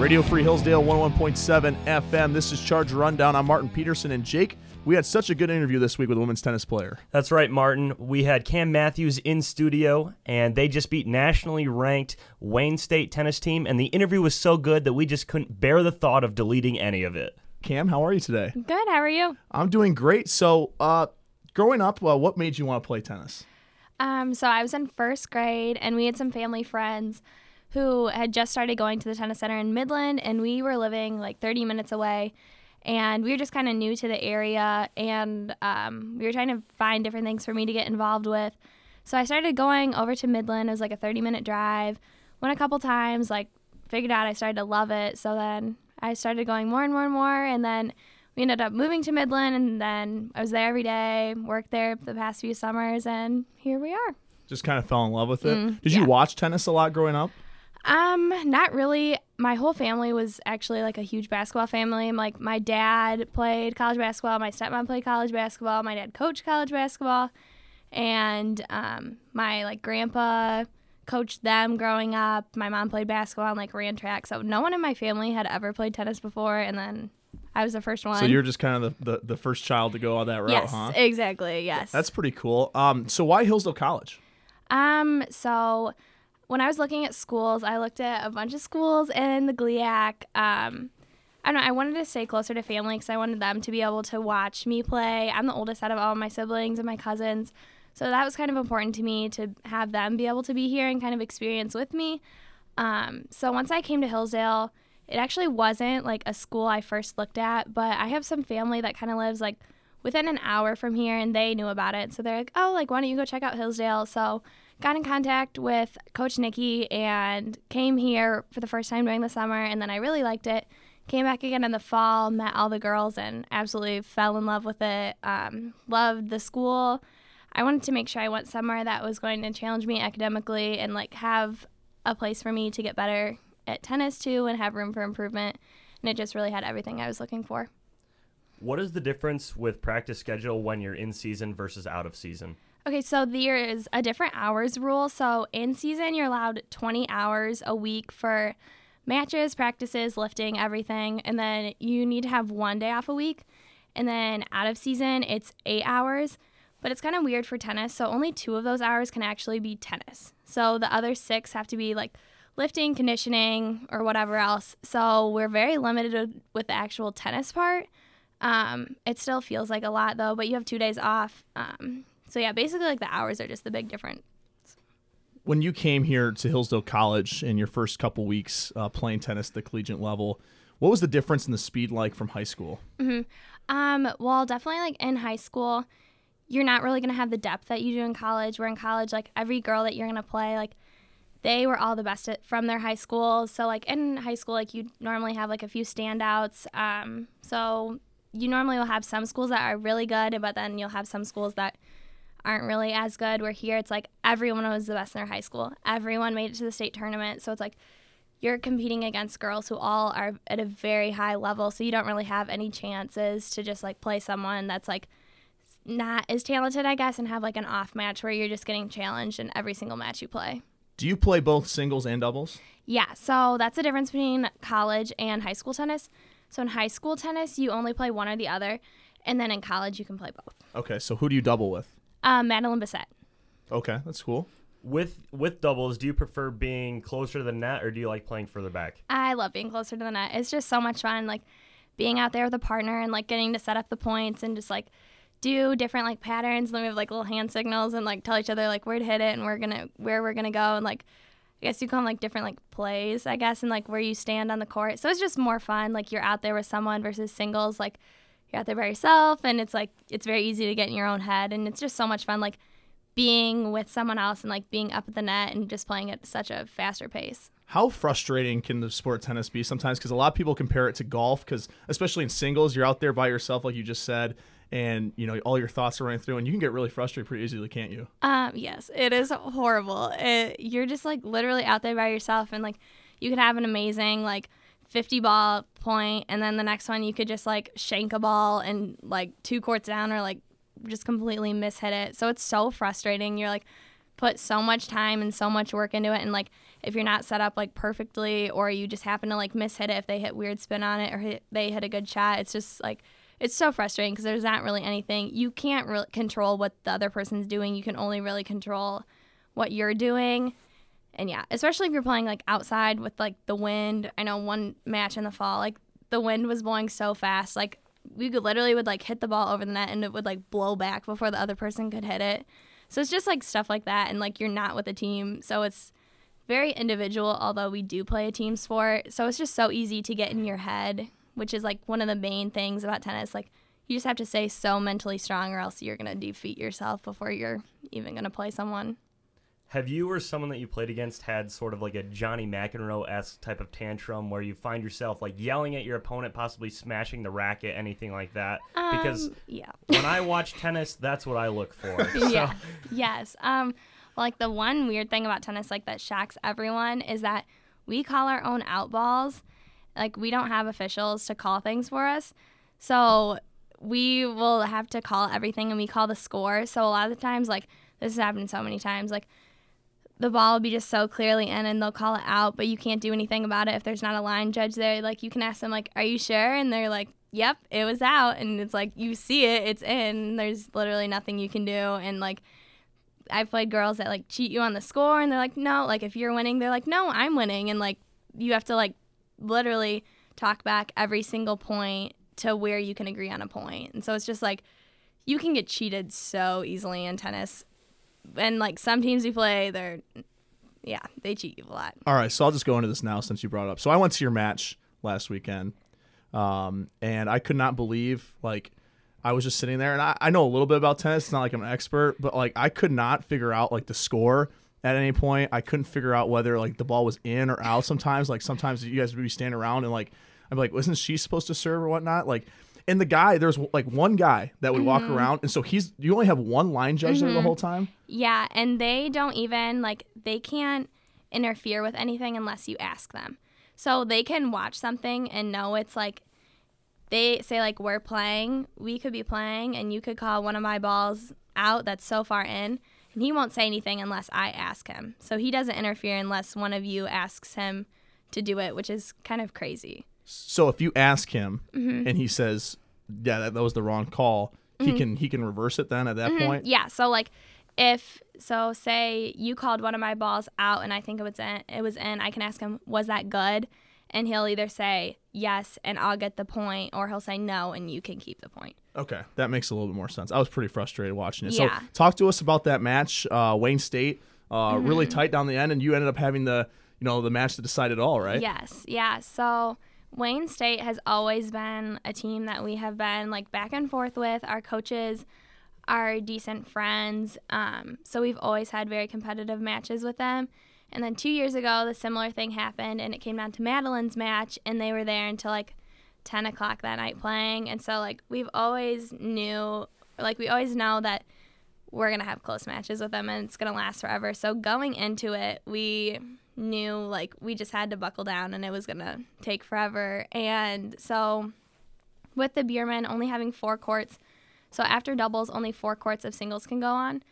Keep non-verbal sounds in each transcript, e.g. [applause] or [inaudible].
Radio Free Hillsdale 101.7 FM. This is Charger Rundown. I'm Martin Peterson and Jake. We had such a good interview this week with a women's tennis player. That's right, Martin. We had Cam Matthews in studio, and they just beat nationally ranked Wayne State tennis team. And the interview was so good that we just couldn't bear the thought of deleting any of it. Cam, how are you today? Good. How are you? I'm doing great. So, uh, growing up, uh, what made you want to play tennis? Um, so I was in first grade, and we had some family friends who had just started going to the tennis center in Midland, and we were living like 30 minutes away. And we were just kind of new to the area, and um, we were trying to find different things for me to get involved with. So I started going over to Midland. It was like a 30 minute drive. Went a couple times, like figured out I started to love it. So then I started going more and more and more, and then we ended up moving to Midland, and then I was there every day, worked there the past few summers, and here we are. Just kind of fell in love with it. Mm, Did you watch tennis a lot growing up? Um, not really. My whole family was actually like a huge basketball family. Like my dad played college basketball, my stepmom played college basketball, my dad coached college basketball, and um, my like grandpa coached them growing up. My mom played basketball and like ran track. So no one in my family had ever played tennis before, and then I was the first one. So you're just kind of the, the, the first child to go on that route, yes, huh? exactly. Yes. That's pretty cool. Um, so why Hillsdale College? Um, so when I was looking at schools, I looked at a bunch of schools in the GLIAC. Um, I don't know. I wanted to stay closer to family because I wanted them to be able to watch me play. I'm the oldest out of all my siblings and my cousins, so that was kind of important to me to have them be able to be here and kind of experience with me. Um, so once I came to Hillsdale, it actually wasn't like a school I first looked at, but I have some family that kind of lives like within an hour from here and they knew about it. So they're like, oh, like, why don't you go check out Hillsdale? So got in contact with Coach Nikki and came here for the first time during the summer. And then I really liked it. Came back again in the fall, met all the girls, and absolutely fell in love with it. Um, loved the school. I wanted to make sure I went somewhere that was going to challenge me academically and like have a place for me to get better at tennis too and have room for improvement. And it just really had everything I was looking for. What is the difference with practice schedule when you're in season versus out of season? Okay, so there is a different hours rule. So in season, you're allowed 20 hours a week for matches, practices, lifting, everything. And then you need to have one day off a week. And then out of season, it's eight hours. But it's kind of weird for tennis. So only two of those hours can actually be tennis. So the other six have to be like lifting, conditioning, or whatever else. So we're very limited with the actual tennis part. Um, it still feels like a lot though, but you have two days off. Um, so yeah, basically like the hours are just the big difference. When you came here to Hillsdale College in your first couple weeks uh, playing tennis at the collegiate level, what was the difference in the speed like from high school? Um, well, definitely like in high school, you're not really gonna have the depth that you do in college. Where in college, like every girl that you're gonna play, like they were all the best at, from their high school. So like in high school, like you normally have like a few standouts. Um, so you normally will have some schools that are really good, but then you'll have some schools that aren't really as good. Where here, it's like everyone was the best in their high school. Everyone made it to the state tournament. So it's like you're competing against girls who all are at a very high level. So you don't really have any chances to just like play someone that's like not as talented, I guess, and have like an off match where you're just getting challenged in every single match you play. Do you play both singles and doubles? Yeah, so that's the difference between college and high school tennis. So in high school tennis, you only play one or the other, and then in college, you can play both. Okay, so who do you double with? Um, Madeline Bissett. Okay, that's cool. With with doubles, do you prefer being closer to the net or do you like playing further back? I love being closer to the net. It's just so much fun, like being out there with a partner and like getting to set up the points and just like do different like patterns. And then we have like little hand signals and like tell each other like where to hit it and we're gonna where we're gonna go and like I guess you call them like different like plays, I guess, and like where you stand on the court. So it's just more fun. Like you're out there with someone versus singles. Like you're out there by yourself, and it's like it's very easy to get in your own head, and it's just so much fun. Like being with someone else and like being up at the net and just playing at such a faster pace. How frustrating can the sport tennis be sometimes? Because a lot of people compare it to golf. Because especially in singles, you're out there by yourself, like you just said, and you know all your thoughts are running through, and you can get really frustrated pretty easily, can't you? Um, yes, it is horrible. It, you're just like literally out there by yourself, and like you could have an amazing like 50 ball point, and then the next one you could just like shank a ball and like two courts down, or like just completely mishit it. So it's so frustrating. You're like put so much time and so much work into it and like if you're not set up like perfectly or you just happen to like miss hit it if they hit weird spin on it or hit, they hit a good shot it's just like it's so frustrating because there's not really anything you can't really control what the other person's doing you can only really control what you're doing and yeah especially if you're playing like outside with like the wind i know one match in the fall like the wind was blowing so fast like we could literally would like hit the ball over the net and it would like blow back before the other person could hit it so it's just like stuff like that, and like you're not with a team, so it's very individual. Although we do play a team sport, so it's just so easy to get in your head, which is like one of the main things about tennis. Like you just have to stay so mentally strong, or else you're gonna defeat yourself before you're even gonna play someone. Have you or someone that you played against had sort of like a Johnny McEnroe esque type of tantrum where you find yourself like yelling at your opponent, possibly smashing the racket, anything like that? Because um, yeah, when I watch tennis, that's what I look for. [laughs] yeah, yes. Um, like the one weird thing about tennis, like that shocks everyone, is that we call our own out balls. Like we don't have officials to call things for us, so we will have to call everything, and we call the score. So a lot of the times, like this has happened so many times, like the ball will be just so clearly in and they'll call it out, but you can't do anything about it if there's not a line judge there. Like you can ask them like, "Are you sure?" and they're like, "Yep, it was out." And it's like you see it, it's in. There's literally nothing you can do and like I've played girls that like cheat you on the score and they're like, "No, like if you're winning, they're like, "No, I'm winning." And like you have to like literally talk back every single point to where you can agree on a point. And so it's just like you can get cheated so easily in tennis and like some teams we play, they're yeah, they cheat you a lot. All right, so I'll just go into this now since you brought it up. So I went to your match last weekend, um, and I could not believe like I was just sitting there, and I, I know a little bit about tennis. It's not like I'm an expert, but like I could not figure out like the score at any point. I couldn't figure out whether like the ball was in or out. Sometimes, like sometimes you guys would be standing around and like I'm like, wasn't she supposed to serve or whatnot? Like and the guy, there's like one guy that would mm-hmm. walk around, and so he's you only have one line judge mm-hmm. there the mm-hmm. whole time. Yeah, and they don't even like they can't interfere with anything unless you ask them. So they can watch something and know it's like they say like we're playing, we could be playing, and you could call one of my balls out that's so far in, and he won't say anything unless I ask him. So he doesn't interfere unless one of you asks him to do it, which is kind of crazy. So if you ask him mm-hmm. and he says, "Yeah, that, that was the wrong call," mm-hmm. he can he can reverse it then at that mm-hmm. point. Yeah. So like if so say you called one of my balls out and I think it was in, it was in, I can ask him, "Was that good?" And he'll either say yes and I'll get the point, or he'll say no and you can keep the point. Okay, that makes a little bit more sense. I was pretty frustrated watching it. Yeah. So talk to us about that match, uh, Wayne State. Uh, really mm-hmm. tight down the end, and you ended up having the you know the match to decide it all, right? Yes. Yeah. So Wayne State has always been a team that we have been like back and forth with. Our coaches are decent friends. Um, so we've always had very competitive matches with them. And then two years ago, the similar thing happened, and it came down to Madeline's match, and they were there until like 10 o'clock that night playing. And so, like, we've always knew, like, we always know that we're going to have close matches with them and it's going to last forever. So, going into it, we knew like we just had to buckle down and it was gonna take forever. And so with the Biermann only having four courts, so after doubles, only four courts of singles can go on.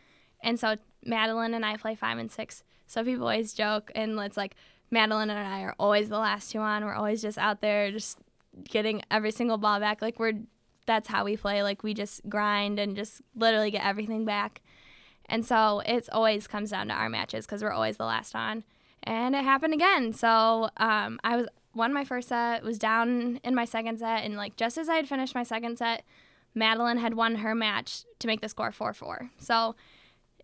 And so Madeline and I play five and six. So people always joke and it's like Madeline and I are always the last two on. We're always just out there just getting every single ball back. Like we're that's how we play. Like we just grind and just literally get everything back. And so it's always comes down to our matches because we're always the last on and it happened again. So um, I was won my first set, was down in my second set, and like just as I had finished my second set, Madeline had won her match to make the score four four. So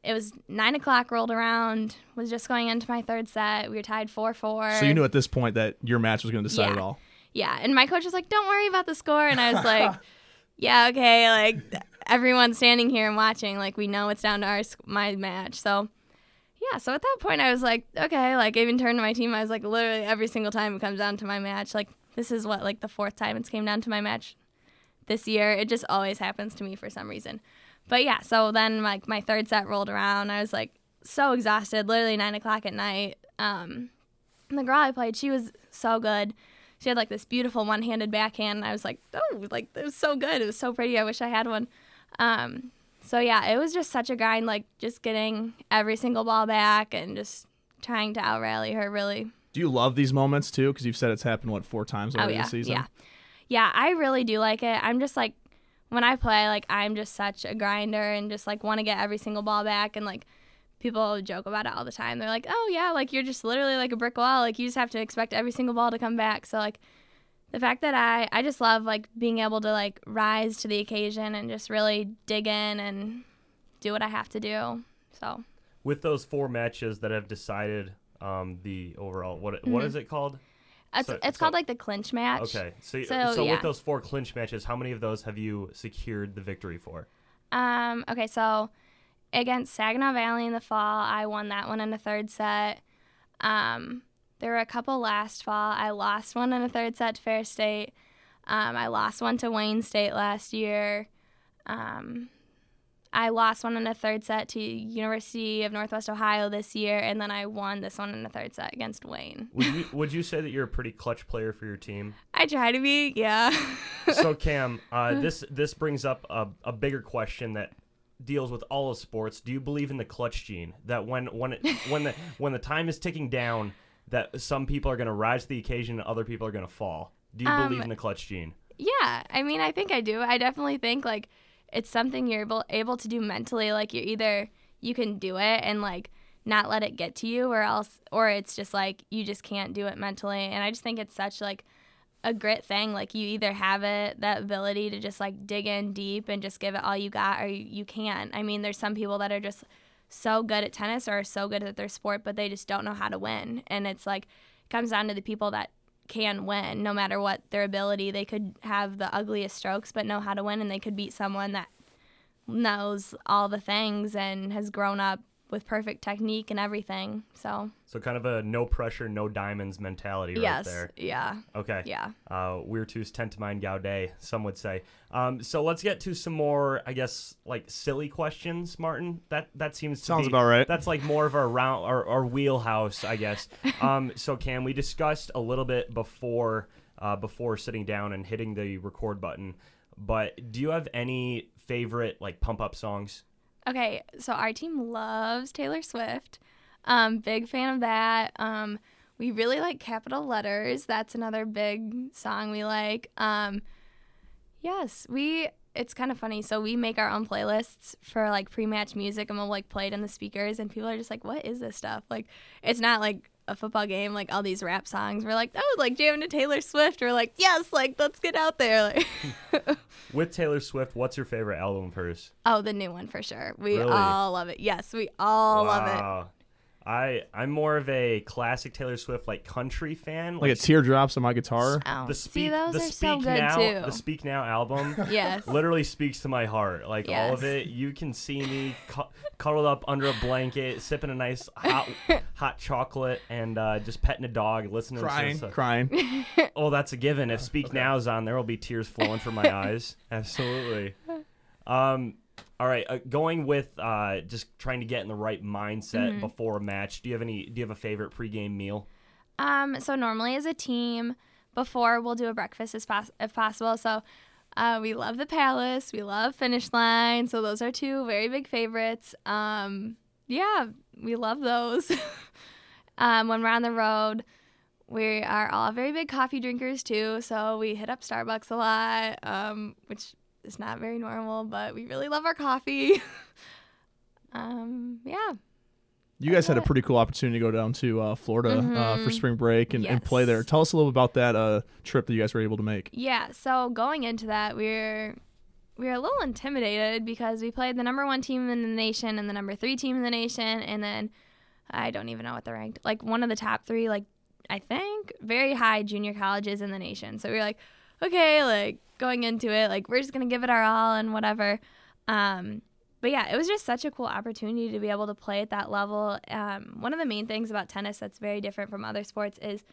it was nine o'clock rolled around, was just going into my third set. We were tied four four. So you knew at this point that your match was going to decide yeah. it all. Yeah, and my coach was like, "Don't worry about the score," and I was like, [laughs] "Yeah, okay." Like everyone's standing here and watching, like we know it's down to our my match. So yeah, so at that point I was like, okay, like even turned to my team. I was like, literally every single time it comes down to my match, like this is what like the fourth time it's came down to my match this year. It just always happens to me for some reason. But yeah, so then like my third set rolled around. I was like so exhausted, literally nine o'clock at night. Um, the girl I played, she was so good. She had like this beautiful one-handed backhand. And I was like, oh, like it was so good. It was so pretty. I wish I had one. Um, so yeah, it was just such a grind, like just getting every single ball back and just trying to out rally her. Really. Do you love these moments too? Because you've said it's happened what four times Oh already yeah, this season. yeah, yeah. I really do like it. I'm just like when I play, like I'm just such a grinder and just like want to get every single ball back and like people joke about it all the time. They're like, "Oh yeah, like you're just literally like a brick wall. Like you just have to expect every single ball to come back." So like the fact that I I just love like being able to like rise to the occasion and just really dig in and do what I have to do. So With those four matches that have decided um, the overall, what what Mhm. is it called? it's So- it's so- called like the clinch match. Okay, so So, so, yeah. with those four clinch matches, how many of those have you secured the victory for? Um, okay, so against Saginaw Valley in the fall, I won that one in the third set. Um, there were a couple last fall. I lost one in a third set to Ferris State. Um, I lost one to Wayne State last year. Um, I lost one in a third set to University of Northwest Ohio this year, and then I won this one in a third set against Wayne. Would you [laughs] would you say that you're a pretty clutch player for your team? I try to be, yeah. [laughs] so Cam, uh, [laughs] this this brings up a, a bigger question that deals with all of sports. Do you believe in the clutch gene? That when when it, when the when the time is ticking down, that some people are going to rise to the occasion and other people are going to fall. Do you Um, believe in the clutch gene? Yeah, I mean, I think I do. I definitely think like it's something you're able able to do mentally. Like you're either you can do it and like not let it get to you, or else, or it's just like you just can't do it mentally. And I just think it's such like a grit thing. Like you either have it that ability to just like dig in deep and just give it all you got, or you, you can't. I mean, there's some people that are just so good at tennis or are so good at their sport, but they just don't know how to win. And it's like it comes down to the people that can win no matter what their ability. They could have the ugliest strokes but know how to win and they could beat someone that knows all the things and has grown up with perfect technique and everything. So, So kind of a no pressure, no diamonds mentality right yes. there. Yeah. Okay. Yeah. Uh, Virtus Tentamine Gaudet, some would say. Um, so let's get to some more, I guess, like silly questions, Martin. That that seems to Sounds be- about right. That's like more of our round, our, our wheelhouse, I guess. [laughs] Um, so Cam, we discussed a little bit before uh, before sitting down and hitting the record button. But do you have any favorite like pump up songs? Okay, so our team loves Taylor Swift. Um, big fan of that. Um, we really like Capital Letters. That's another big song we like. Um, yes, we. It's kind of funny. So we make our own playlists for like pre-match music, and we'll like play it in the speakers, and people are just like, "What is this stuff?" Like, it's not like a football game, like all these rap songs. We're like, "Oh, like jamming to Taylor Swift." We're like, "Yes, like let's get out there." Like, [laughs] With Taylor Swift, what's your favorite album of hers? oh, the new one for sure. We Really? all love it. Yes, we all love it. Wow. I I'm more of a classic Taylor Swift like country fan. Like a teardrops on my guitar. Oh, the see, speak those the are speak so good now too. the speak now album [laughs] yes. literally speaks to my heart like all of it you can see me cu- cuddled up under a blanket sipping a nice [laughs] hot hot chocolate and uh, just petting a dog listening Crying, to crying. [laughs] oh that's a given if speak now's on there will be tears flowing from my eyes absolutely um all right uh, going with uh, just trying to get in the right mindset Mm-hmm. before a match do you have any do you have a favorite pregame meal Um, so normally as a team, before we'll do a breakfast as pos- if possible. So uh, we love the Palace, we love Finish Line. So those are two very big favorites. Um, yeah, we love those. [laughs] um, when we're on the road, we are all very big coffee drinkers too. So we hit up Starbucks a lot, um, which is not very normal, but we really love our coffee. [laughs] um, yeah. You guys had a pretty cool opportunity to go down to uh, Florida uh, for Mhm. spring break and, and play there. Tell us a little about that uh, trip that you guys were able to make. Yeah, so going into that, we are we were a little intimidated because we played the number one team in the nation and the number three team in the nation, and then I don't even know what they're ranked. Like one of the top three, like I think, very high junior colleges in the nation. So we were like, okay, like going into it, like we're just gonna give it our all and whatever. Um, but yeah, it was just such a cool opportunity to be able to play at that level. Um, one of the main things about tennis that's very different from other sports is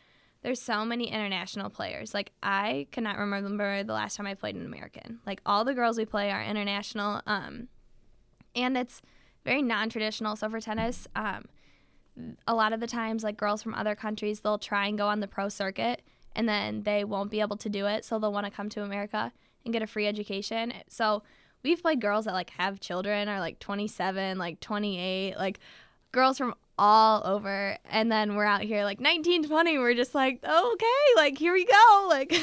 there's so many international players. Like I cannot remember the last time I played an American. Like all the girls we play are international, um, and it's very non-traditional. So for tennis, um, a lot of the times, like girls from other countries, they'll try and go on the pro circuit, and then they won't be able to do it. So they'll want to come to America and get a free education. So we've played girls that like have children are like 27, like 28, like girls from all over. And then we're out here like 19, 20. We're just like, okay, like here we go. Like [laughs]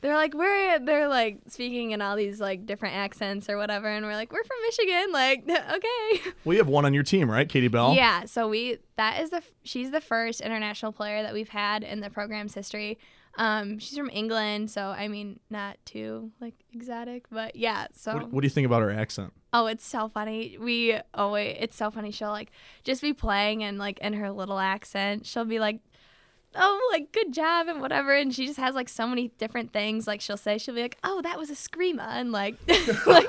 they're like, we're, they're like speaking in all these like different accents or whatever. And we're like, we're from Michigan. Like, [laughs] okay. We have one on your team, right? Katie Bell? Yeah. So we, that is the, she's the first international player that we've had in the program's history. Um, she's from England, so I mean, not too like exotic, but yeah. So What, what do you think about her accent? Oh, it's so funny. We oh wait, it's so funny. She'll like just be playing and like in her little accent, she'll be like, "Oh, like good job" and whatever. And she just has like so many different things. Like she'll say, she'll be like, "Oh, that was a screamer," and like, [laughs] like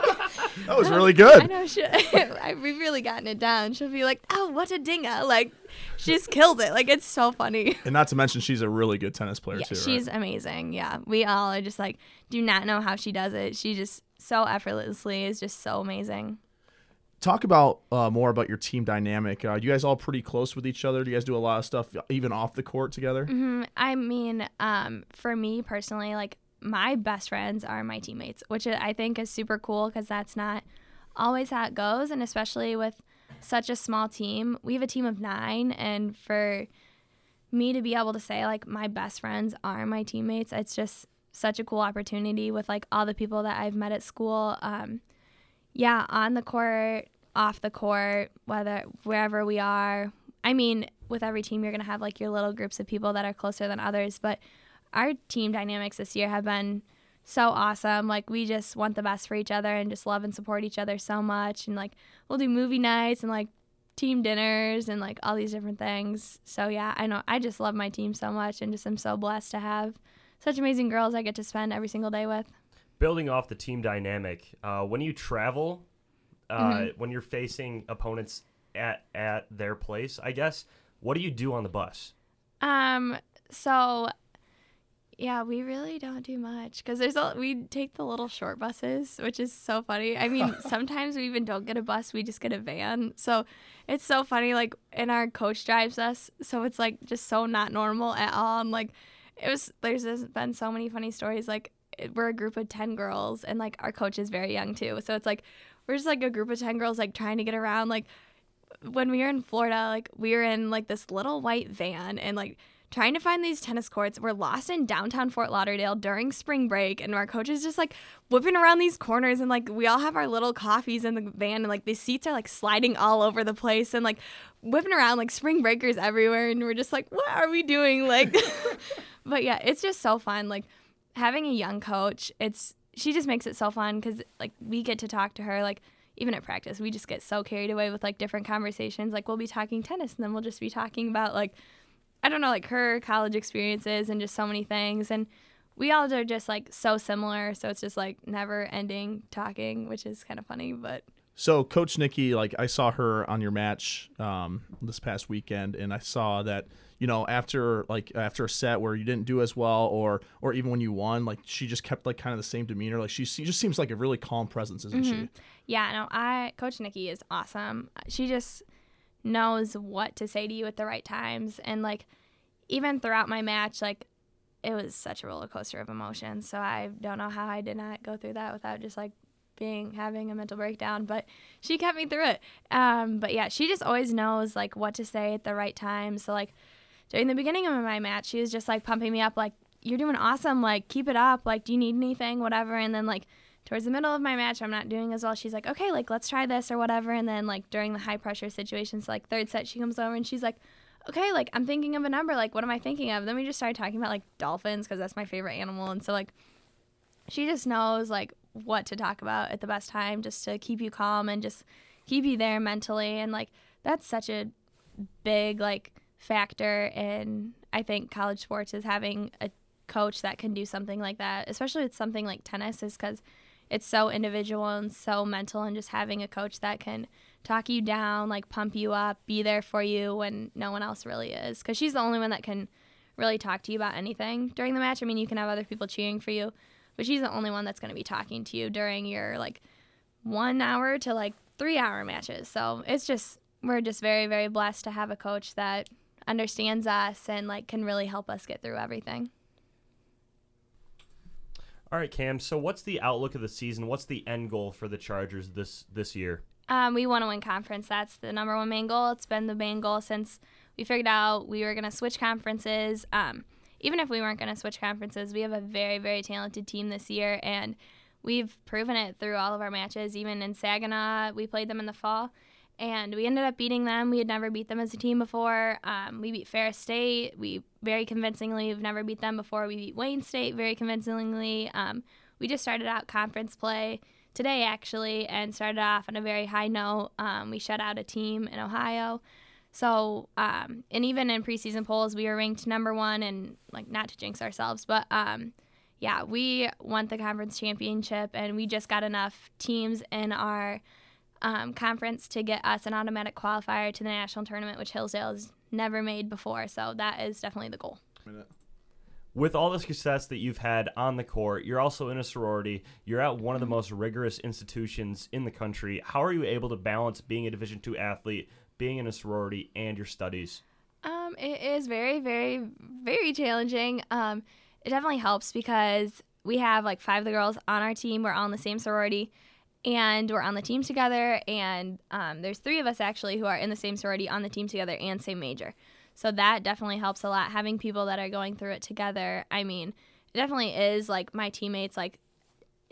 That was really [laughs] good. I know she. [laughs] I, we've really gotten it down. She'll be like, "Oh, what a dinger!" Like she just killed it. Like it's so funny. And not to mention, she's a really good tennis player Yeah, too. she's right? amazing. Yeah, we all are just like do not know how she does it. She just so effortlessly is just so amazing. Talk about uh, more about your team dynamic. Uh, you guys all pretty close with each other. Do you guys do a lot of stuff even off the court together? hmm I mean, um, for me personally, like my best friends are my teammates, which I think is super cool because that's not always how it goes, and especially with such a small team. We have a team of nine, and for me to be able to say like my best friends are my teammates, it's just such a cool opportunity with like all the people that I've met at school. Um, yeah, on the court, off the court, whether wherever we are. I mean, with every team, you're gonna have like your little groups of people that are closer than others, but our team dynamics this year have been so awesome. Like we just want the best for each other and just love and support each other so much. And like we'll do movie nights and like team dinners and like all these different things. So yeah, I know I just love my team so much and just am so blessed to have such amazing girls I get to spend every single day with. Building off the team dynamic, uh, when you travel, uh, Mm-hmm. when you're facing opponents at at their place, I guess, what do you do on the bus? Um. So, yeah, we really don't do much because there's a we take the little short buses, which is so funny. I mean, [laughs] sometimes we even don't get a bus; we just get a van. So, it's so funny. Like, and our coach drives us, so it's like just so not normal at all. And like, it was there's been so many funny stories. Like, we're a group of ten girls, and like our coach is very young too. So it's like we're just like a group of ten girls like trying to get around like when we were in Florida, like we were in like this little white van and like trying to find these tennis courts. We're lost in downtown Fort Lauderdale during spring break, and our coach is just like whipping around these corners, and like we all have our little coffees in the van, and like the seats are like sliding all over the place, and like whipping around like spring breakers everywhere, and we're just like, what are we doing? Like, [laughs] but yeah, it's just so fun. Like having a young coach, it's she just makes it so fun because like we get to talk to her like even at practice we just get so carried away with like different conversations. Like we'll be talking tennis and then we'll just be talking about like i don't know like her college experiences and just so many things. And we all are just like so similar so it's just like never ending talking which is kind of funny but So, Coach Nikki, like I saw her on your match um, this past weekend, and I saw that you know after like after a set where you didn't do as well, or or even when you won, like she just kept like kind of the same demeanor. Like she, she just seems like a really calm presence, isn't she? yeah no i coach nikki is awesome. She just knows what to say to you at the right times. And like even throughout my match like it was such a roller coaster of emotions. So i don't know how i did not go through that without just like being having a mental breakdown but she kept me through it. Um, but yeah she just always knows like what to say at the right time. So like during the beginning of my match she was just like pumping me up like you're doing awesome like keep it up like do you need anything whatever? And then like towards the middle of my match i'm not doing as well she's like okay like let's try this or whatever and then like during the high pressure situations like third set she comes over and she's like okay like i'm thinking of a number like what am i thinking of? Then we just started talking about like dolphins because that's my favorite animal and so like she just knows like what to talk about at the best time just to keep you calm and just keep you there mentally and like that's such a big like factor in I think college sports is having a coach that can do something like that, especially with something like tennis, is because it's so individual and so mental, and just having a coach that can talk you down, like pump you up, be there for you when no one else really is. Because she's the only one that can really talk to you about anything during the match. I mean, you can have other people cheering for you, but she's the only one that's going to be talking to you during your like one hour to like three hour matches. So it's just, we're just very, very blessed to have a coach that understands us and like can really help us get through everything. All right, Cam. So, what's the outlook of the season? What's the end goal for the Chargers this this year? Um, we want to win conference. That's the number one main goal. It's been the main goal since we figured out we were going to switch conferences. Um, even if we weren't going to switch conferences, we have a very, very talented team this year, and we've proven it through all of our matches. Even in Saginaw, we played them in the fall, and we ended up beating them. We had never beat them as a team before. Um, we beat Ferris State. We very convincingly. We've never beat them before. We beat Wayne State very convincingly. Um, we just started out conference play today actually and started off on a very high note. Um, we shut out a team in Ohio. So, um, and even in preseason polls, we were ranked number one, and like not to jinx ourselves, but um, yeah, we won the conference championship, and we just got enough teams in our um, conference to get us an automatic qualifier to the national tournament, which Hillsdale has never made before. So that is definitely the goal. With all the success that you've had on the court, you're also in a sorority. You're at one of the most rigorous institutions in the country. How are you able to balance being a Division two athlete, being in a sorority, and your studies? Um, it is very, very, very challenging. Um, it definitely helps because we have like five of the girls on our team. We're all in the same sorority, and we're on the team together. And um, there's three of us actually who are in the same sorority on the team together and same major. So that definitely helps a lot. Having people that are going through it together. I mean, it definitely is like my teammates, like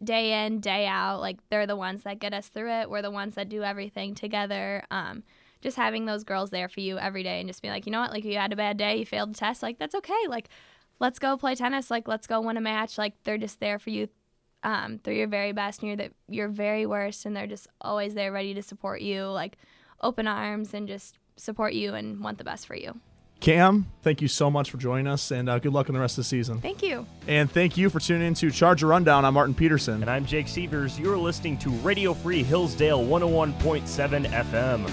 day in, day out. Like they're the ones that get us through it. We're the ones that do everything together. Um, just having those girls there for you every day and just be like, you know what, like you had a bad day, you failed a test, like that's okay. Like let's go play tennis. Like let's go win a match. Like they're just there for you um, through your very best and you're the, your very worst, and they're just always there, ready to support you, like open arms and just support you and want the best for you. Cam, thank you so much for joining us, and uh, good luck in the rest of the season. Thank you. And thank you for tuning in to Charger Rundown. I'm Martin Peterson. And I'm Jake Severs. You're listening to Radio Free Hillsdale 101.7 FM.